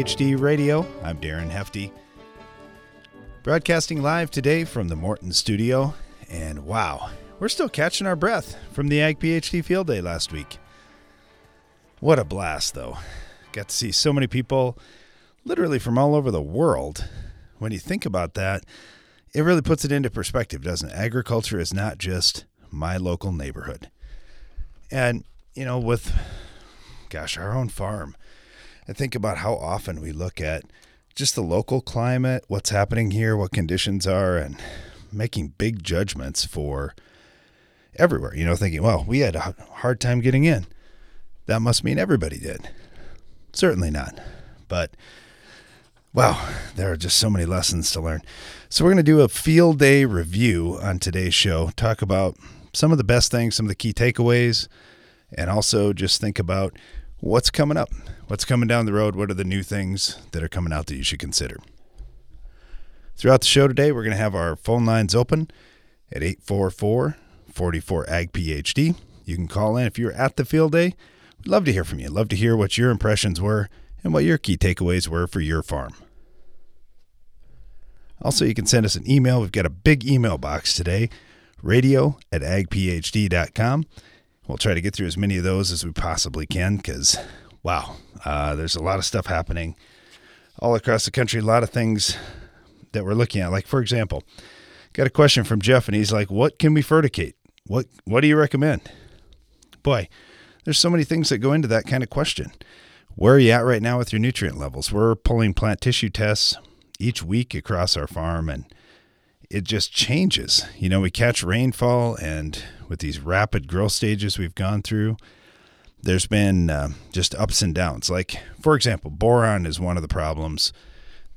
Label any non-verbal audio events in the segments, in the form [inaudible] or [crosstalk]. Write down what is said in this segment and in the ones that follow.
PhD Radio. I'm Darren Hefty. Broadcasting live today from the Morton studio. And wow, we're still catching our breath from the Ag PhD field day last week. What a blast, though. Got to see so many people literally from all over the world. When you think about that, it really puts it into perspective, doesn't it? Agriculture is not just my local neighborhood. And, you know, with, gosh, our own farm, I think about how often we look at just the local climate, what's happening here, what conditions are, and making big judgments for everywhere. You know, thinking, well, we had a hard time getting in. That must mean everybody did. Certainly not. But wow, there are just so many lessons to learn. So, we're going to do a field day review on today's show, talk about some of the best things, some of the key takeaways, and also just think about what's coming up, what's coming down the road, what are the new things that are coming out that you should consider. Throughout the show today, we're going to have our phone lines open at 844 44 AG PhD. You can call in if you're at the field day. We'd love to hear from you. Love to hear what your impressions were and what your key takeaways were for your farm. Also, you can send us an email. We've got a big email box today radio at agphd.com. We'll try to get through as many of those as we possibly can because, wow, uh, there's a lot of stuff happening all across the country, a lot of things that we're looking at. Like, for example, got a question from Jeff, and he's like, What can we fertigate? What, what do you recommend? Boy, there's so many things that go into that kind of question. Where are you at right now with your nutrient levels? We're pulling plant tissue tests each week across our farm, and it just changes. You know, we catch rainfall, and with these rapid growth stages we've gone through, there's been uh, just ups and downs. Like, for example, boron is one of the problems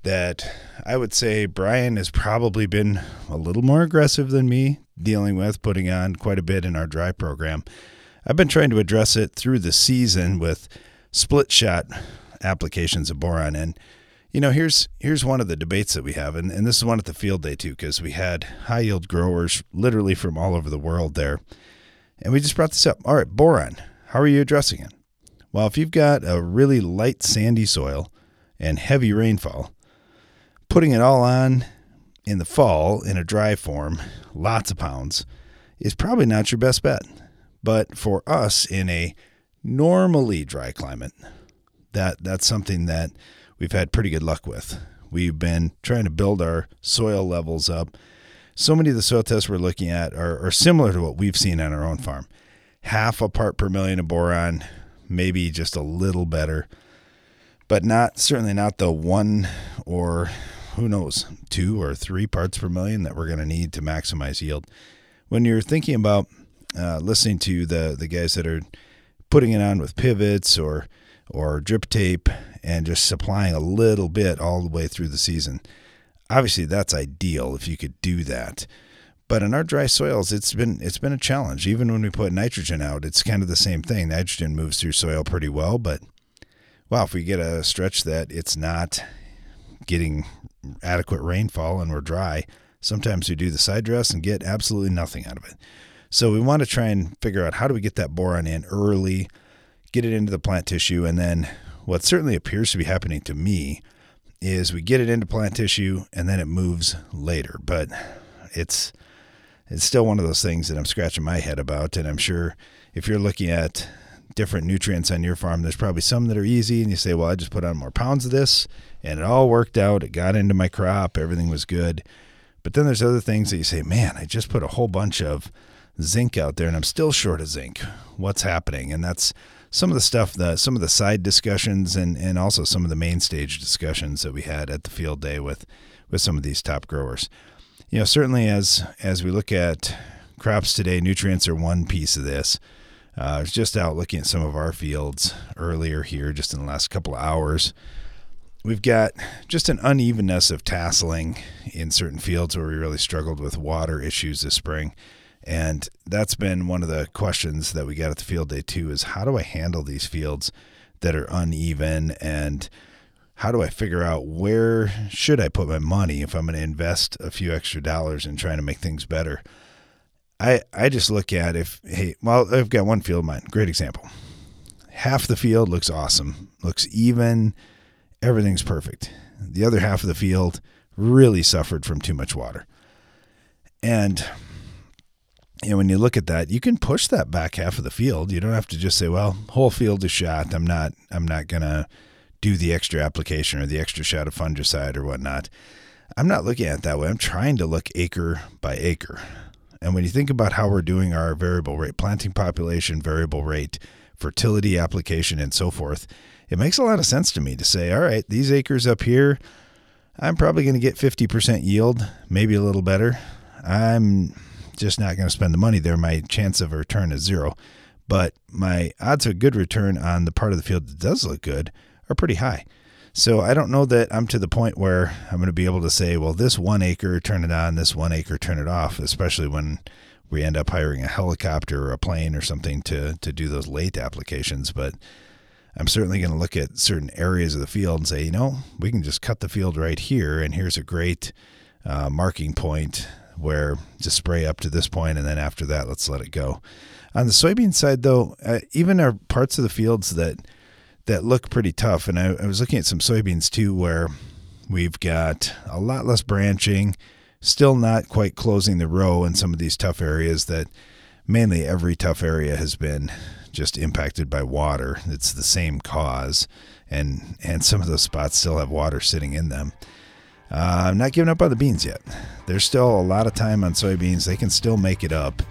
that I would say Brian has probably been a little more aggressive than me dealing with, putting on quite a bit in our dry program. I've been trying to address it through the season with split shot applications of boron. And you know, here's here's one of the debates that we have, and, and this is one at the field day too, because we had high yield growers literally from all over the world there. And we just brought this up. All right, boron, how are you addressing it? Well, if you've got a really light sandy soil and heavy rainfall, putting it all on in the fall in a dry form, lots of pounds, is probably not your best bet. But for us in a normally dry climate, that that's something that we've had pretty good luck with. We've been trying to build our soil levels up. So many of the soil tests we're looking at are, are similar to what we've seen on our own farm. Half a part per million of boron, maybe just a little better, but not certainly not the one or who knows, two or three parts per million that we're going to need to maximize yield. When you're thinking about uh, listening to the the guys that are putting it on with pivots or or drip tape and just supplying a little bit all the way through the season. Obviously, that's ideal if you could do that. But in our dry soils, it's been it's been a challenge. Even when we put nitrogen out, it's kind of the same thing. Nitrogen moves through soil pretty well, but wow, if we get a stretch that it's not getting adequate rainfall and we're dry, sometimes we do the side dress and get absolutely nothing out of it. So we want to try and figure out how do we get that boron in early, get it into the plant tissue, and then what certainly appears to be happening to me is we get it into plant tissue and then it moves later. But it's it's still one of those things that I'm scratching my head about. And I'm sure if you're looking at different nutrients on your farm, there's probably some that are easy and you say, Well, I just put on more pounds of this and it all worked out. It got into my crop, everything was good. But then there's other things that you say, Man, I just put a whole bunch of zinc out there and I'm still short of zinc. What's happening? And that's some of the stuff, the some of the side discussions, and and also some of the main stage discussions that we had at the field day with with some of these top growers. You know, certainly as as we look at crops today, nutrients are one piece of this. Uh, I was just out looking at some of our fields earlier here, just in the last couple of hours. We've got just an unevenness of tasseling in certain fields where we really struggled with water issues this spring. And that's been one of the questions that we got at the field day too is how do I handle these fields that are uneven and how do I figure out where should I put my money if I'm going to invest a few extra dollars in trying to make things better? I I just look at if hey, well, I've got one field of mine. Great example. Half the field looks awesome, looks even everything's perfect. The other half of the field really suffered from too much water. And you know, when you look at that, you can push that back half of the field. You don't have to just say, "Well, whole field is shot. I'm not. I'm not gonna do the extra application or the extra shot of fungicide or whatnot." I'm not looking at it that way. I'm trying to look acre by acre. And when you think about how we're doing our variable rate planting population, variable rate fertility application, and so forth, it makes a lot of sense to me to say, all right, these acres up here, I'm probably going to get 50% yield, maybe a little better. I'm just not going to spend the money there. My chance of a return is zero. But my odds of good return on the part of the field that does look good are pretty high. So I don't know that I'm to the point where I'm going to be able to say, well, this one acre, turn it on, this one acre, turn it off, especially when we end up hiring a helicopter or a plane or something to, to do those late applications. But I'm certainly going to look at certain areas of the field and say, you know, we can just cut the field right here, and here's a great uh, marking point where just spray up to this point, and then after that, let's let it go. On the soybean side, though, uh, even our parts of the fields that that look pretty tough, and I, I was looking at some soybeans too, where we've got a lot less branching, still not quite closing the row in some of these tough areas that mainly every tough area has been just impacted by water. It's the same cause, and and some of those spots still have water sitting in them. Uh, I'm not giving up on the beans yet. There's still a lot of time on soybeans. They can still make it up.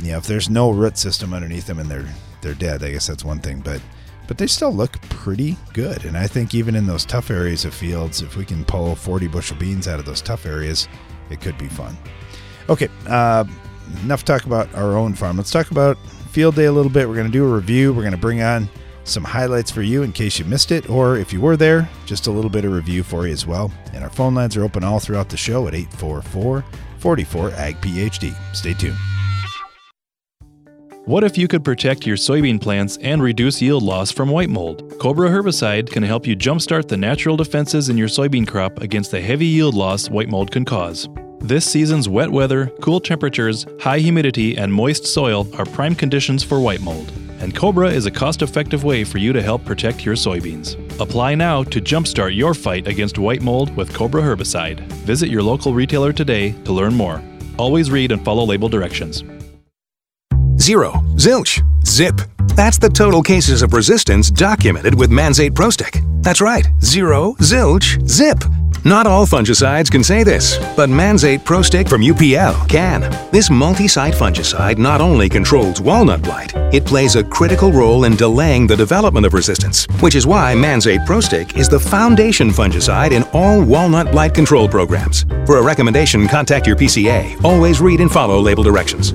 You know, if there's no root system underneath them and they're they're dead, I guess that's one thing. But but they still look pretty good. And I think even in those tough areas of fields, if we can pull 40 bushel beans out of those tough areas, it could be fun. Okay, uh, enough talk about our own farm. Let's talk about field day a little bit. We're going to do a review. We're going to bring on some highlights for you in case you missed it, or if you were there, just a little bit of review for you as well. And our phone lines are open all throughout the show at 844 44 AG PhD. Stay tuned. What if you could protect your soybean plants and reduce yield loss from white mold? Cobra herbicide can help you jumpstart the natural defenses in your soybean crop against the heavy yield loss white mold can cause. This season's wet weather, cool temperatures, high humidity, and moist soil are prime conditions for white mold. And Cobra is a cost effective way for you to help protect your soybeans. Apply now to jumpstart your fight against white mold with Cobra herbicide. Visit your local retailer today to learn more. Always read and follow label directions. Zero, zilch, zip. That's the total cases of resistance documented with Manzate ProStick. That's right, zero, zilch, zip. Not all fungicides can say this, but Manzate ProStick from UPL can. This multi-site fungicide not only controls walnut blight, it plays a critical role in delaying the development of resistance, which is why Manzate ProStick is the foundation fungicide in all walnut blight control programs. For a recommendation, contact your PCA. Always read and follow label directions.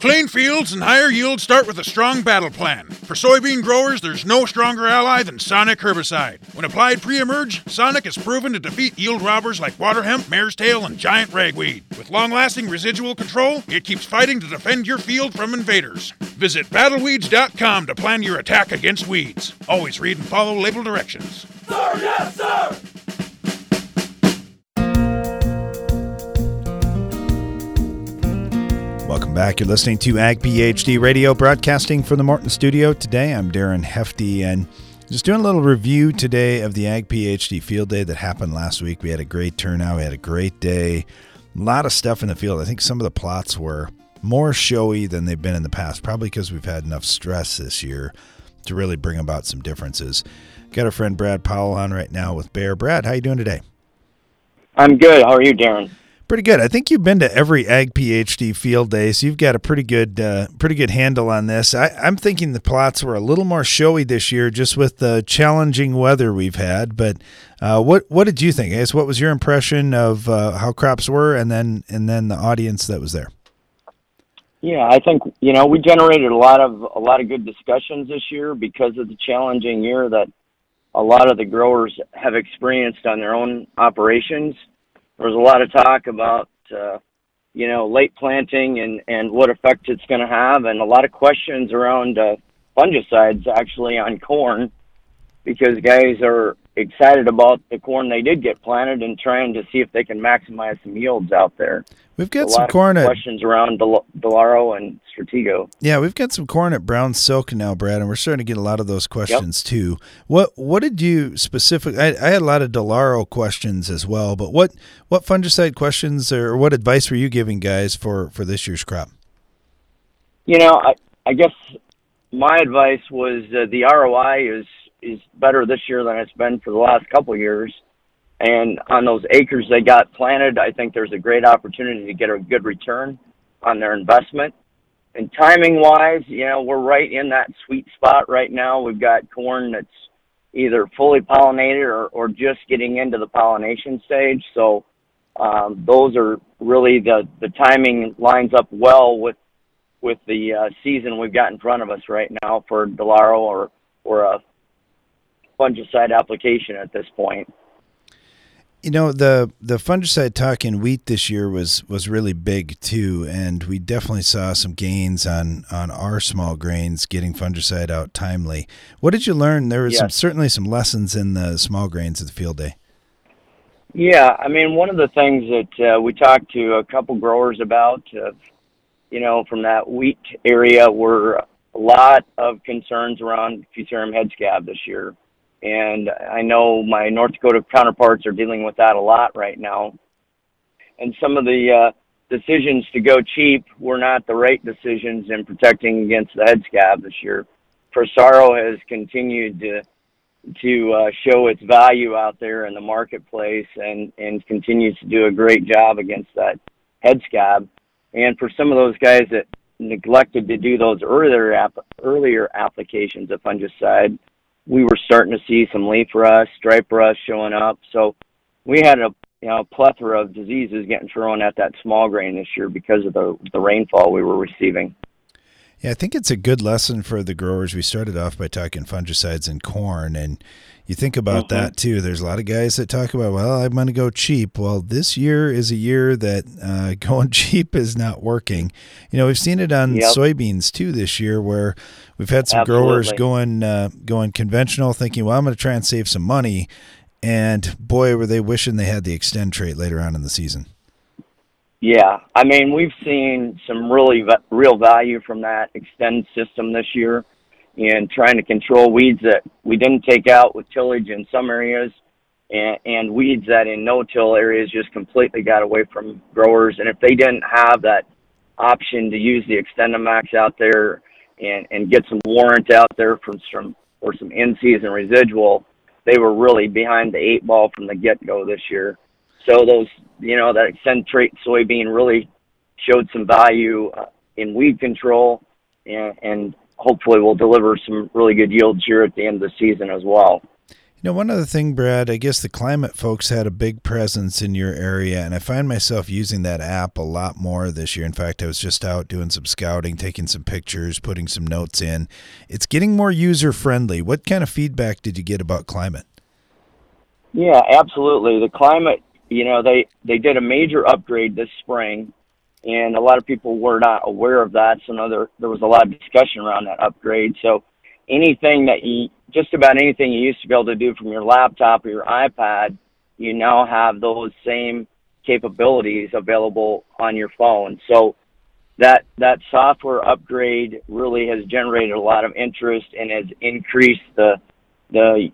Clean fields and higher yields start with a strong battle plan. For soybean growers, there's no stronger ally than Sonic herbicide. When applied pre-emerge, Sonic is proven to defeat yield robbers like water hemp, mare's tail, and giant ragweed. With long-lasting residual control, it keeps fighting to defend your field from invaders. Visit battleweeds.com to plan your attack against weeds. Always read and follow label directions. Sir, yes, sir! Welcome back. You're listening to Ag PhD Radio, broadcasting from the Morton Studio. Today, I'm Darren Hefty, and just doing a little review today of the Ag PhD Field Day that happened last week. We had a great turnout. We had a great day. A lot of stuff in the field. I think some of the plots were more showy than they've been in the past, probably because we've had enough stress this year to really bring about some differences. Got our friend Brad Powell on right now with Bayer. Brad, how you doing today? I'm good. How are you, Darren? Pretty good. I think you've been to every Ag PhD field day, so you've got a pretty good, uh, pretty good handle on this. I, I'm thinking the plots were a little more showy this year, just with the challenging weather we've had. But uh, what what did you think? I guess what was your impression of uh, how crops were, and then and then the audience that was there? Yeah, I think you know we generated a lot of a lot of good discussions this year because of the challenging year that a lot of the growers have experienced on their own operations. There was a lot of talk about uh, you know late planting and and what effect it's going to have, and a lot of questions around uh, fungicides actually on corn because guys are excited about the corn they did get planted and trying to see if they can maximize some yields out there. We've got some corn at questions around Del- Delaro and Stratego. Yeah, we've got some corn at Brown Silk now, Brad, and we're starting to get a lot of those questions yep. too. What what did you specifically? I, I, had a lot of Delaro questions as well, but what what fungicide questions or what advice were you giving guys for for this year's crop? You know, I I guess my advice was uh, the ROI is is better this year than it's been for the last couple of years. And on those acres they got planted, I think there's a great opportunity to get a good return on their investment. And timing wise, you know, we're right in that sweet spot right now. We've got corn that's either fully pollinated or, or just getting into the pollination stage. So um, those are really the, the timing lines up well with with the uh, season we've got in front of us right now for Delaro or or a fungicide application at this point. You know the the fungicide talk in wheat this year was was really big too, and we definitely saw some gains on on our small grains getting fungicide out timely. What did you learn? There was yes. some, certainly some lessons in the small grains at the field day. Yeah, I mean one of the things that uh, we talked to a couple growers about, uh, you know, from that wheat area were a lot of concerns around Fusarium head scab this year and I know my North Dakota counterparts are dealing with that a lot right now. And some of the uh, decisions to go cheap were not the right decisions in protecting against the head scab this year. Prosaro has continued to to uh, show its value out there in the marketplace and and continues to do a great job against that head scab. And for some of those guys that neglected to do those earlier app- earlier applications of fungicide, we were starting to see some leaf rust, stripe rust showing up. So we had a you know plethora of diseases getting thrown at that small grain this year because of the the rainfall we were receiving. Yeah, I think it's a good lesson for the growers. We started off by talking fungicides in corn, and you think about mm-hmm. that too. There's a lot of guys that talk about, well, I'm going to go cheap. Well, this year is a year that uh, [laughs] going cheap is not working. You know, we've seen it on yep. soybeans too this year, where we've had some Absolutely. growers going uh, going conventional, thinking, well, I'm going to try and save some money, and boy, were they wishing they had the Xtend trait later on in the season. Yeah, I mean, we've seen some really real value from that Xtend system this year in trying to control weeds that we didn't take out with tillage in some areas and, and weeds that in no-till areas just completely got away from growers. And if they didn't have that option to use the XtendiMax out there and, and get some Warrant out there from some or some in-season residual, they were really behind the eight ball from the get-go this year. So those, you know, that trait soybean really showed some value uh, in weed control, and, and hopefully will deliver some really good yields here at the end of the season as well. You know, one other thing, Brad, I guess the climate folks had a big presence in your area, and I find myself using that app a lot more this year. In fact, I was just out doing some scouting, taking some pictures, putting some notes in. It's getting more user friendly. What kind of feedback did you get about climate? Yeah, absolutely. The climate you know, they they did a major upgrade this spring, and a lot of people were not aware of that. So no, there there was a lot of discussion around that upgrade. So anything that you just about anything you used to be able to do from your laptop or your iPad, you now have those same capabilities available on your phone. So that that software upgrade really has generated a lot of interest and has increased the the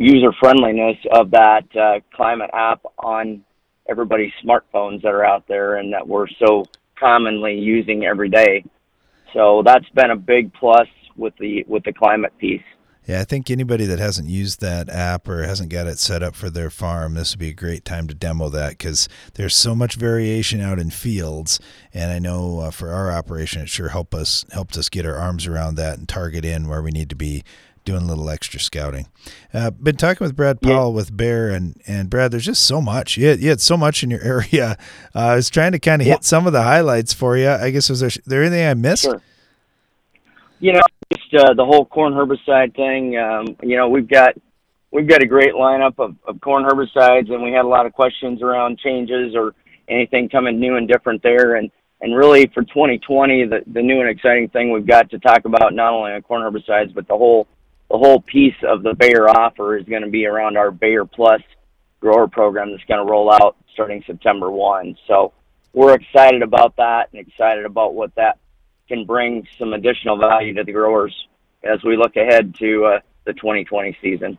user friendliness of that uh, climate app on everybody's smartphones that are out there and that we're so commonly using every day. So that's been a big plus with the with the climate piece. Yeah, I think anybody that hasn't used that app or hasn't got it set up for their farm, this would be a great time to demo that because there's so much variation out in fields. And I know uh, for our operation, it sure helped us helped us get our arms around that and target in where we need to be doing a little extra scouting. Uh, been talking with Brad Powell yeah. with Bayer and and Brad, there's just so much. You had, you had so much in your [laughs] area. Uh, I was trying to kind of yeah. hit some of the highlights for you. I guess was there, there anything I missed? Sure. You know, just uh, the whole corn herbicide thing. Um, you know, we've got we've got a great lineup of, of corn herbicides, and we had a lot of questions around changes or anything coming new and different there. And and really for 2020, the the new and exciting thing we've got to talk about not only on corn herbicides, but the whole the whole piece of the Bayer offer is going to be around our Bayer Plus grower program that's going to roll out starting September 1. So we're excited about that and excited about what that can bring some additional value to the growers as we look ahead to uh, the 2020 season.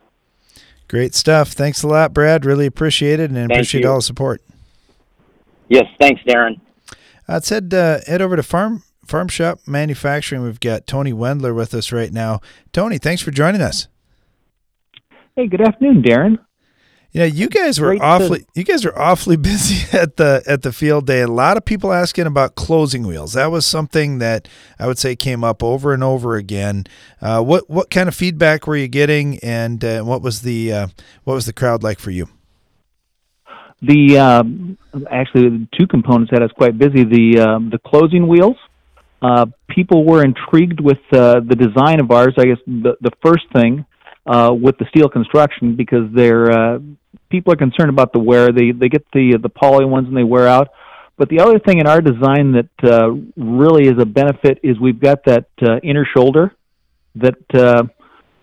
Great stuff. Thanks a lot, Brad. Really appreciate it and Thank appreciate you. all the support. Yes, thanks, Darren. Let's head uh, head over to Farm Farm Shop Manufacturing. We've got Tony Wendler with us right now. Tony, thanks for joining us. Hey, good afternoon, Darren. Yeah, you guys were Great awfully to... you guys were awfully [laughs] busy at the at the field day. A lot of people asking about closing wheels. That was something that I would say came up over and over again. Uh, what what kind of feedback were you getting, and uh, what was the uh, what was the crowd like for you? The um, actually two components had us quite busy. The um, the closing wheels. Uh, people were intrigued with uh, the design of ours. I guess the the first thing uh, with the steel construction because they're uh, people are concerned about the wear. They they get the the poly ones and they wear out. But the other thing in our design that uh, really is a benefit is we've got that uh, inner shoulder that uh,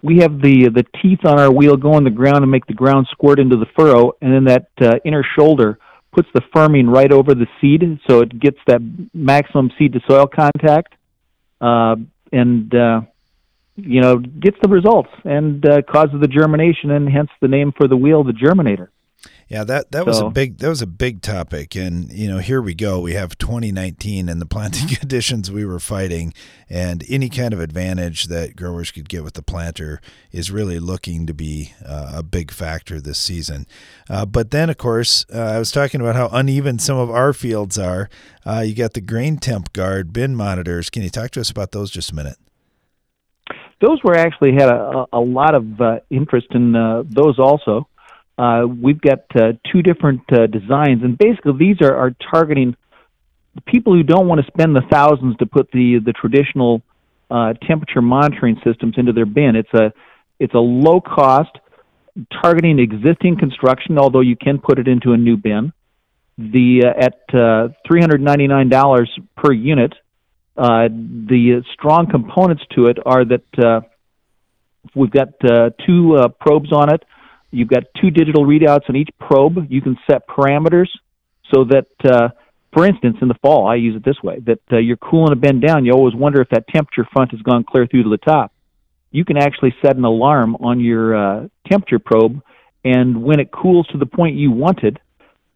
we have the the teeth on our wheel go on the ground and make the ground squirt into the furrow, and then that uh, inner shoulder puts the firming right over the seed, so it gets that maximum seed to soil contact, uh, and uh, you know, gets the results and uh, causes the germination, and hence the name for the wheel, the germinator. Yeah, that that was a big that was a big topic, and you know, here we go. We have 2019 and the planting [laughs] conditions we were fighting, and any kind of advantage that growers could get with the planter is really looking to be uh, a big factor this season. Uh, but then, of course, uh, I was talking about how uneven some of our fields are. Uh, you got the grain temp guard bin monitors. Can you talk to us about those just a minute? those were actually had a, a lot of uh, interest in uh, those also. Uh, we've got uh, two different uh, designs, and basically these are, are targeting people who don't want to spend the thousands to put the the traditional uh, temperature monitoring systems into their bin. It's a it's a low cost targeting existing construction, although you can put it into a new bin. The uh, at uh, three hundred ninety nine dollars per unit, uh, the strong components to it are that uh, we've got uh, two uh, probes on it. You've got two digital readouts on each probe. You can set parameters so that, uh, for instance, in the fall, I use it this way: that uh, you're cooling a bin down. You always wonder if that temperature front has gone clear through to the top. You can actually set an alarm on your uh, temperature probe, and when it cools to the point you wanted,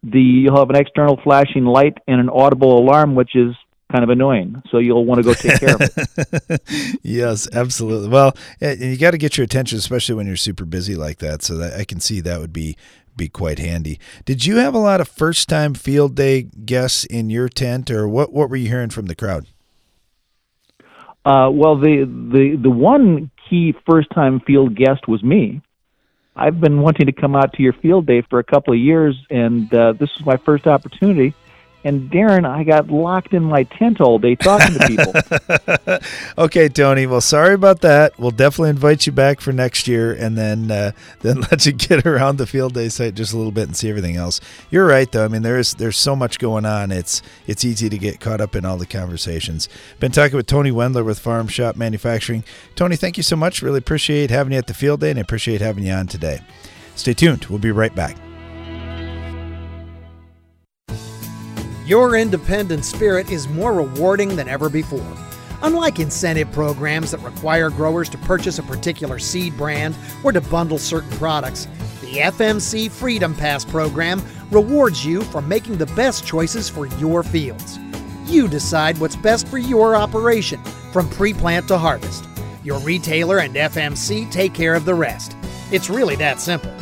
the you'll have an external flashing light and an audible alarm, which is kind of annoying. So you'll want to go take care of it. [laughs] yes, absolutely. Well, you got to get your attention, especially when you're super busy like that. So that I can see that would be be quite handy. Did you have a lot of first time field day guests in your tent, or what? What were you hearing from the crowd? Uh, well, the the the one key first time field guest was me. I've been wanting to come out to your field day for a couple of years, and uh, this was my first opportunity and Darren, I got locked in my tent all day talking to people. [laughs] okay, Tony. Well, sorry about that. We'll definitely invite you back for next year, and then uh, then [laughs] let you get around the field day site just a little bit and see everything else. You're right, though. I mean, there's there's so much going on. It's it's easy to get caught up in all the conversations. Been talking with Tony Wendler with Farm Shop Manufacturing. Tony, thank you so much. Really appreciate having you at the field day, and I appreciate having you on today. Stay tuned. We'll be right back. Your independent spirit is more rewarding than ever before. Unlike incentive programs that require growers to purchase a particular seed brand or to bundle certain products, the FMC Freedom Pass program rewards you for making the best choices for your fields. You decide what's best for your operation from pre plant to harvest. Your retailer and FMC take care of the rest. It's really that simple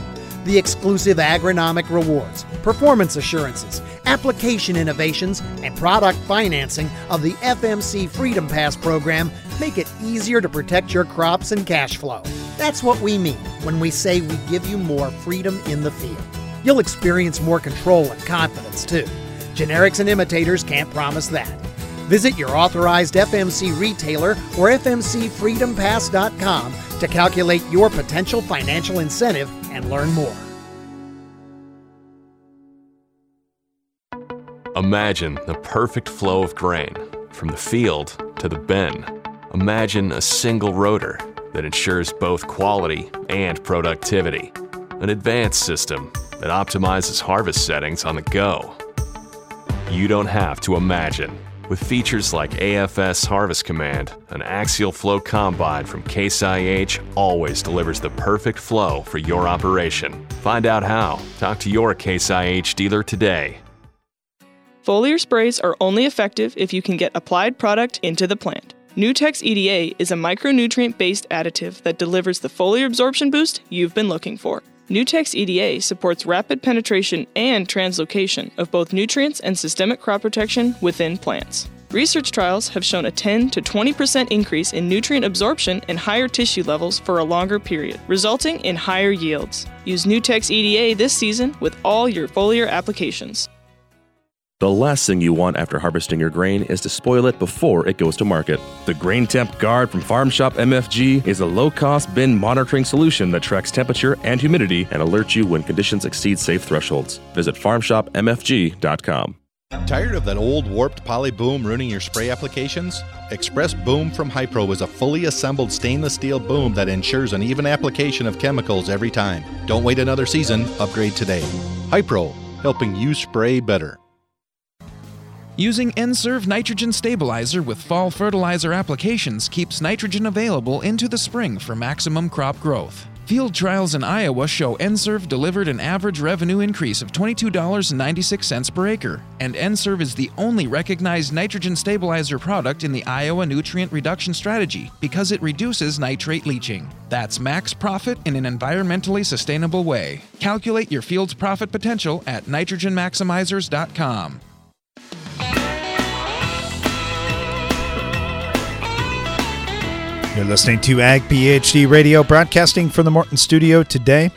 the exclusive agronomic rewards, performance assurances, application innovations, and product financing of the FMC Freedom Pass program make it easier to protect your crops and cash flow. That's what we mean when we say we give you more freedom in the field. You'll experience more control and confidence too. Generics and imitators can't promise that. Visit your authorized FMC retailer or FMCFreedomPass.com to calculate your potential financial incentive and learn more. Imagine the perfect flow of grain from the field to the bin. Imagine a single rotor that ensures both quality and productivity. An advanced system that optimizes harvest settings on the go. You don't have to imagine. With features like AFS Harvest Command, an axial flow combine from Case IH always delivers the perfect flow for your operation. Find out how. Talk to your Case IH dealer today. Foliar sprays are only effective if you can get applied product into the plant. Nutex EDA is a micronutrient based additive that delivers the foliar absorption boost you've been looking for. Nutex EDA supports rapid penetration and translocation of both nutrients and systemic crop protection within plants. Research trials have shown a 10 to 20% increase in nutrient absorption and higher tissue levels for a longer period, resulting in higher yields. Use Nutex EDA this season with all your foliar applications. The last thing you want after harvesting your grain is to spoil it before it goes to market. The Grain Temp Guard from Farm Shop MFG is a low cost bin monitoring solution that tracks temperature and humidity and alerts you when conditions exceed safe thresholds. Visit farmshopmfg.com. Tired of that old warped poly boom ruining your spray applications? Express Boom from Hypro is a fully assembled stainless steel boom that ensures an even application of chemicals every time. Don't wait another season, upgrade today. Hypro, helping you spray better. Using N-Serve nitrogen stabilizer with fall fertilizer applications keeps nitrogen available into the spring for maximum crop growth. Field trials in Iowa show N-Serve delivered an average revenue increase of $22.96 per acre, and N-Serve is the only recognized nitrogen stabilizer product in the Iowa Nutrient Reduction Strategy because it reduces nitrate leaching. That's max profit in an environmentally sustainable way. Calculate your field's profit potential at nitrogenmaximizers.com. You're listening to Ag PhD Radio, broadcasting from the Morton studio today.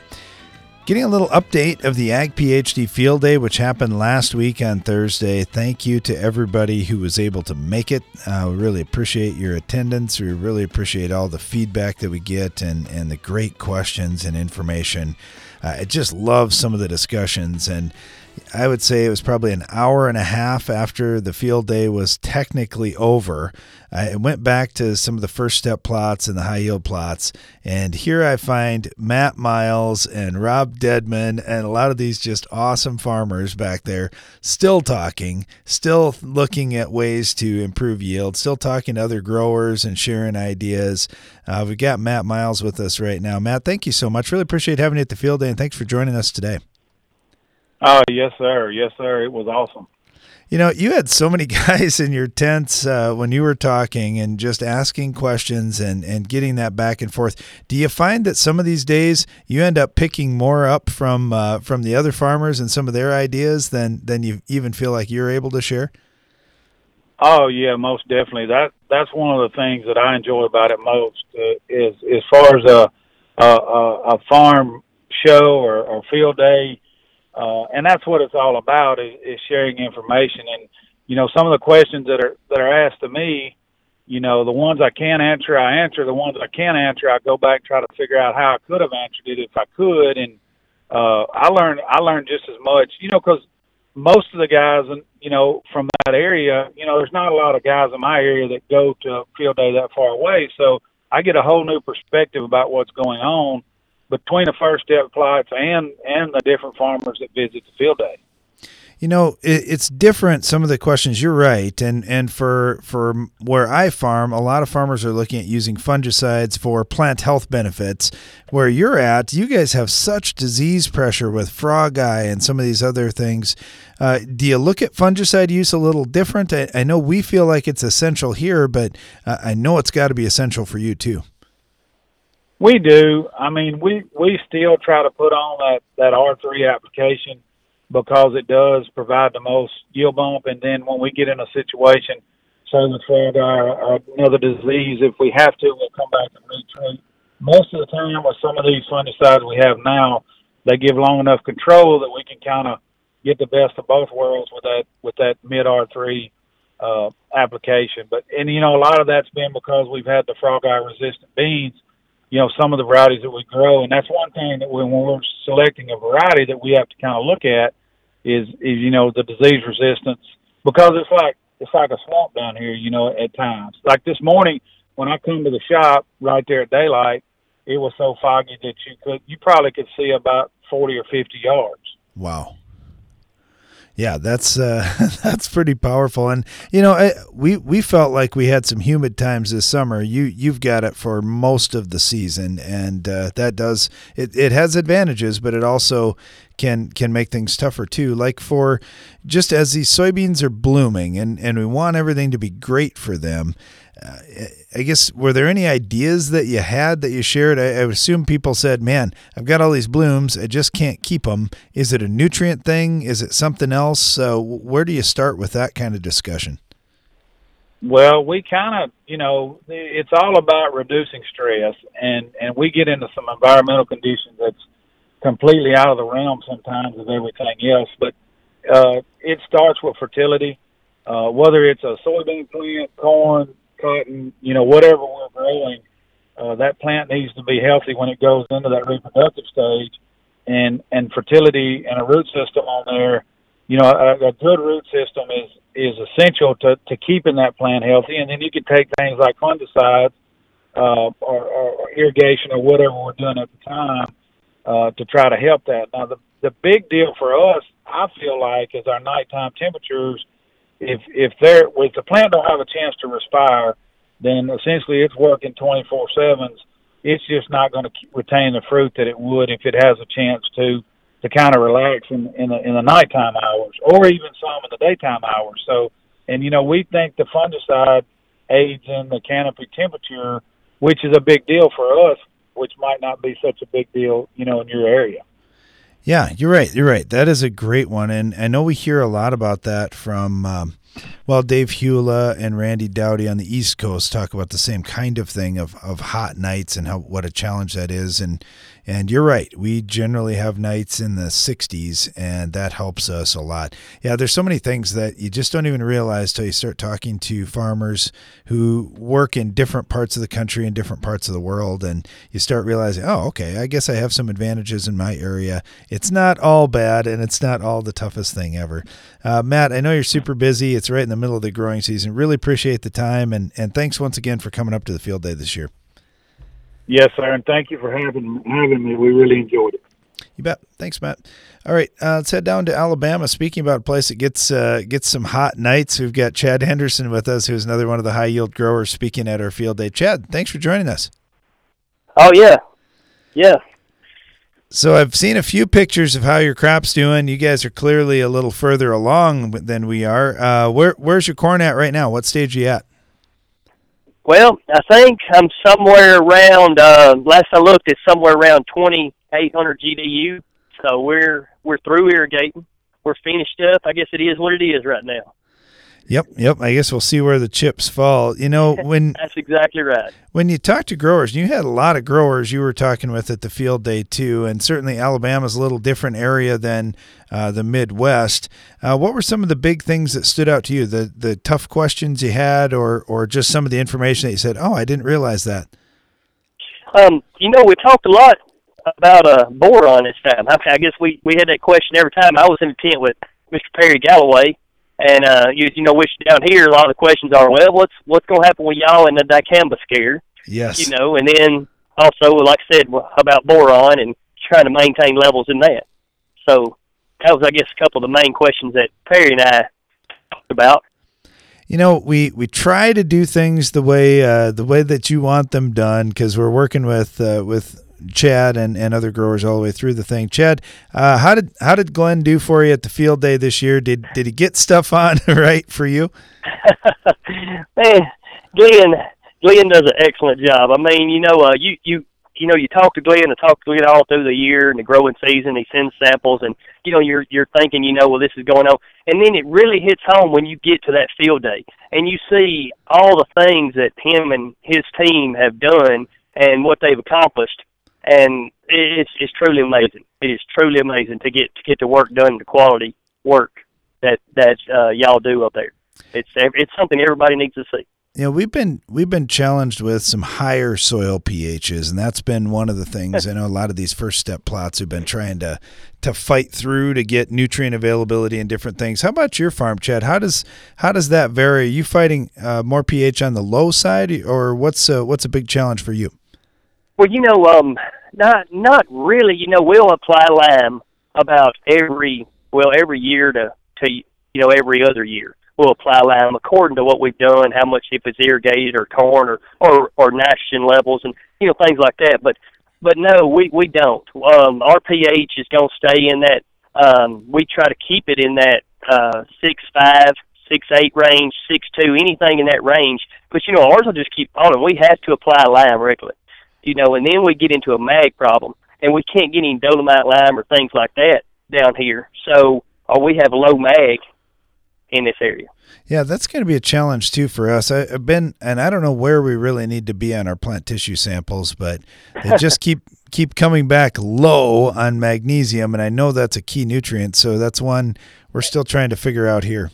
Getting a little update of the Ag PhD Field Day, which happened last week on Thursday. Thank you to everybody who was able to make it. Uh, we really appreciate your attendance. We really appreciate all the feedback that we get and, and the great questions and information. Uh, I just love some of the discussions and I would say it was probably an hour and a half after the field day was technically over. I went back to some of the first step plots and the high yield plots, and here I find Matt Miles and Rob Deadman and a lot of these just awesome farmers back there still talking, still looking at ways to improve yield, still talking to other growers and sharing ideas. Uh, we've got Matt Miles with us right now. Matt, thank you so much. Really appreciate having you at the field day, and thanks for joining us today. Oh yes, sir. Yes, sir. It was awesome. You know, you had so many [laughs] guys in your tents uh, when you were talking and just asking questions and, and getting that back and forth. Do you find that some of these days you end up picking more up from uh, from the other farmers and some of their ideas than than you even feel like you're able to share? Oh yeah, most definitely. That that's one of the things that I enjoy about it most uh, is as far as a a, a farm show or, or field day uh, and that's what it's all about is, is sharing information. And you know, some of the questions that are that are asked to me, you know, the ones I can answer, I answer. The ones I can't answer, I go back try to figure out how I could have answered it if I could. And uh, I learned I learned just as much, you know, because most of the guys, and you know, from that area, you know, there's not a lot of guys in my area that go to field day that far away. So I get a whole new perspective about what's going on between the first step plots and and the different farmers that visit the field day. You know, it, it's different. Some of the questions, you're right, and and for for where I farm, a lot of farmers are looking at using fungicides for plant health benefits. Where you're at, you guys have such disease pressure with frog eye and some of these other things. Uh, do you look at fungicide use a little different? I, I know we feel like it's essential here, but uh, I know it's got to be essential for you too. We do. I mean, we we still try to put on that that R three application because it does provide the most yield bump. And then when we get in a situation, say with frog or, or another disease, if we have to, we'll come back and retreat. most of the time with some of these fungicides we have now, they give long enough control that we can kind of get the best of both worlds with that with that mid R three uh, application. But and you know a lot of that's been because we've had the frog eye resistant beans. You know some of the varieties that we grow, and that's one thing that when we're selecting a variety that we have to kind of look at is is you know the disease resistance because it's like it's like a swamp down here. You know at times like this morning when I come to the shop right there at daylight, it was so foggy that you could you probably could see about forty or fifty yards. Wow. Yeah, that's uh, [laughs] that's pretty powerful, and you know, I, we we felt like we had some humid times this summer. You you've got it for most of the season, and uh, that does it. It has advantages, but it also can can make things tougher too. Like for just as these soybeans are blooming, and and we want everything to be great for them. I guess were there any ideas that you had that you shared? I, I, assume people said, "Man, I've got all these blooms, I just can't keep them." Is it a nutrient thing? Is it something else? Uh, where do you start with that kind of discussion? Well, we kind of, you know, it's all about reducing stress, and and we get into some environmental conditions that's completely out of the realm sometimes of everything else. But uh, it starts with fertility, uh, whether it's a soybean plant, corn, cotton, you know, whatever we're growing, uh, that plant needs to be healthy when it goes into that reproductive stage, and and fertility and a root system on there. You know, a, a good root system is is essential to to keeping that plant healthy. And then you can take things like fungicides uh, or, or irrigation or whatever we're doing at the time uh, to try to help that. Now, the the big deal for us, I feel like, is our nighttime temperatures if if there if the plant don't have a chance to respire, then essentially it's working 24 sevens. It's just not going to retain the fruit that it would if it has a chance to to kind of relax in in the, in the nighttime hours or even some in the daytime hours. So, and you know we think the fungicide aids in the canopy temperature, which is a big deal for us, which might not be such a big deal, you know, in your area. Yeah, you're right. You're right. That is a great one, and I know we hear a lot about that from. Um, well, Dave Hula and Randy Dowdy on the East Coast talk about the same kind of thing of, of hot nights and how what a challenge that is. And and you're right. We generally have nights in the 60s, and that helps us a lot. Yeah, there's so many things that you just don't even realize till you start talking to farmers who work in different parts of the country and different parts of the world, and you start realizing, oh, okay, I guess I have some advantages in my area. It's not all bad, and it's not all the toughest thing ever. Uh, Matt, I know you're super busy. It's right in the middle of the growing season. Really appreciate the time, and, and thanks once again for coming up to the field day this year. Yes, sir, and thank you for having having me. We really enjoyed it. You bet. Thanks, Matt. All right, uh, let's head down to Alabama. Speaking about a place that gets uh, gets some hot nights, we've got Chad Henderson with us, who's another one of the high yield growers speaking at our field day. Chad, thanks for joining us. Oh yeah, yeah. So I've seen a few pictures of how your crop's doing. You guys are clearly a little further along than we are. Uh, where where's your corn at right now? What stage are you at? Well, I think I'm somewhere around. Uh, last I looked, it's somewhere around 2,800 GDU. So we're we're through irrigating. We're finished up. I guess it is what it is right now. Yep, yep. I guess we'll see where the chips fall. You know, [laughs] when that's exactly right. When you talk to growers, you had a lot of growers you were talking with at the field day too, and certainly Alabama's a little different area than uh, the Midwest. Uh, what were some of the big things that stood out to you? The the tough questions you had, or or just some of the information that you said, "Oh, I didn't realize that." Um, you know, we talked a lot about uh, boron this time. I guess we we had that question every time I was in the tent with Mr. Perry Galloway and uh, you you know, which down here a lot of the questions are, well, what's what's going to happen with y'all in the dicamba scare? Yes. You know, and then also, like I said, about boron and trying to maintain levels in that. So that was, I guess, a couple of the main questions that Perry and I talked about. You know, we, we try to do things the way uh, the way that you want them done because we're working with uh, with Chad and, and other growers all the way through the thing. Chad, uh, how did how did Glenn do for you at the field day this year? Did did he get stuff on [laughs] right for you? [laughs] Man, Glenn Glenn does an excellent job. I mean, you know, uh, you you you know, you talk to Glenn and talk to Glenn all through the year and the growing season. He sends samples, and you know, you're you're thinking, you know, well, this is going on, and then it really hits home when you get to that field day and you see all the things that him and his team have done and what they've accomplished, and it's it's truly amazing. It is truly amazing to get to get the work done, the quality work that that uh, y'all do up there. It's it's something everybody needs to see you know we've been we've been challenged with some higher soil pHs, and that's been one of the things. I know a lot of these first step plots have been trying to to fight through to get nutrient availability and different things. How about your farm, Chad? How does how does that vary? Are you fighting uh, more pH on the low side, or what's uh, what's a big challenge for you? Well, you know, um, not not really. You know, we'll apply lime about every well every year to to you know every other year we'll apply lime according to what we've done, how much if it's irrigated or corn or or, or nitrogen levels and you know things like that. But but no, we we don't. Um, our pH is going to stay in that. Um, we try to keep it in that uh, six five, six eight range, six two, anything in that range. But you know ours will just keep falling. We have to apply lime regularly, you know, and then we get into a mag problem, and we can't get any dolomite lime or things like that down here. So or we have low mag in this area. Yeah, that's going to be a challenge too for us. I, have been, and I don't know where we really need to be on our plant tissue samples, but they [laughs] just keep keep coming back low on magnesium, and I know that's a key nutrient. So that's one we're still trying to figure out here.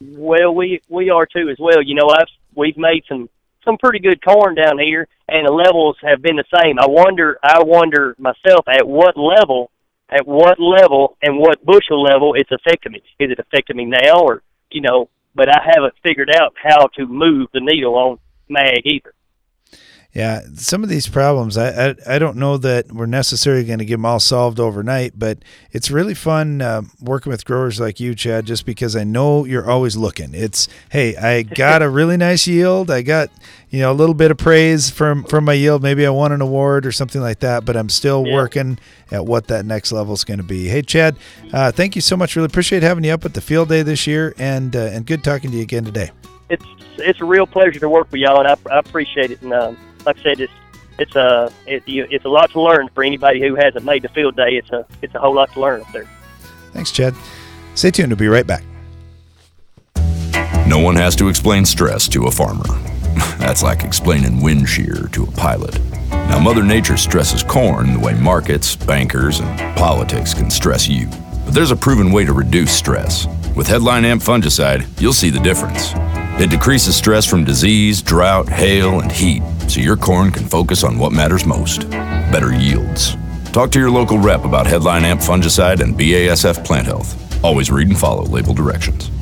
Well, we we are too as well. You know, I've we've made some some pretty good corn down here, and the levels have been the same. I wonder, I wonder myself at what level, at what level, and what bushel level it's affecting me. Is it affecting me now, or you know, but I haven't figured out how to move the needle on mag either. Yeah, some of these problems, I, I, I don't know that we're necessarily going to get them all solved overnight, but it's really fun uh, working with growers like you, Chad, just because I know you're always looking. It's hey, I got a really nice yield, I got you know a little bit of praise from from my yield, maybe I won an award or something like that, but I'm still yeah. working at what that next level is going to be. Hey, Chad, uh, thank you so much. Really appreciate having you up at the field day this year, and uh, and good talking to you again today. It's it's a real pleasure to work with y'all, and I, I appreciate it. And um, like I said, it's it's a it, it's a lot to learn for anybody who hasn't made the field day. It's a it's a whole lot to learn up there. Thanks, Chad. Stay tuned. We'll be right back. No one has to explain stress to a farmer. [laughs] That's like explaining wind shear to a pilot. Now, Mother Nature stresses corn the way markets, bankers, and politics can stress you. But there's a proven way to reduce stress. With Headline Amp fungicide, you'll see the difference. It decreases stress from disease, drought, hail, and heat, so your corn can focus on what matters most better yields. Talk to your local rep about Headline Amp fungicide and BASF plant health. Always read and follow label directions.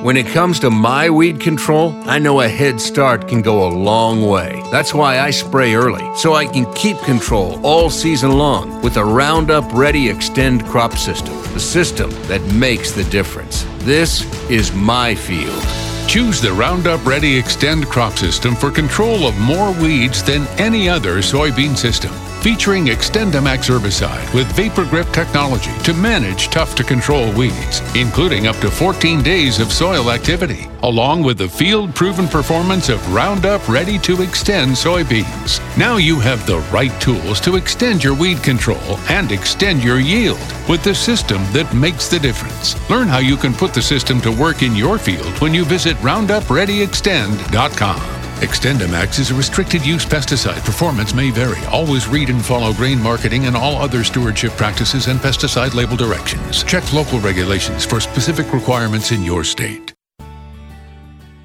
When it comes to my weed control, I know a head start can go a long way. That's why I spray early, so I can keep control all season long with a Roundup Ready Xtend crop system, the system that makes the difference. this is my field. Choose the Roundup Ready Xtend crop system for control of more weeds than any other soybean system. Featuring XtendiMax herbicide with Vapor Grip technology to manage tough to control weeds, including up to 14 days of soil activity, along with the field proven performance of Roundup Ready 2 Xtend soybeans. Now you have the right tools to extend your weed control and extend your yield with the system that makes the difference. Learn how you can put the system to work in your field when you visit RoundupReadyXtend.com. XtendiMax is a restricted use pesticide. Performance may vary. Always read and follow grain marketing and all other stewardship practices and pesticide label directions. Check local regulations for specific requirements in your state.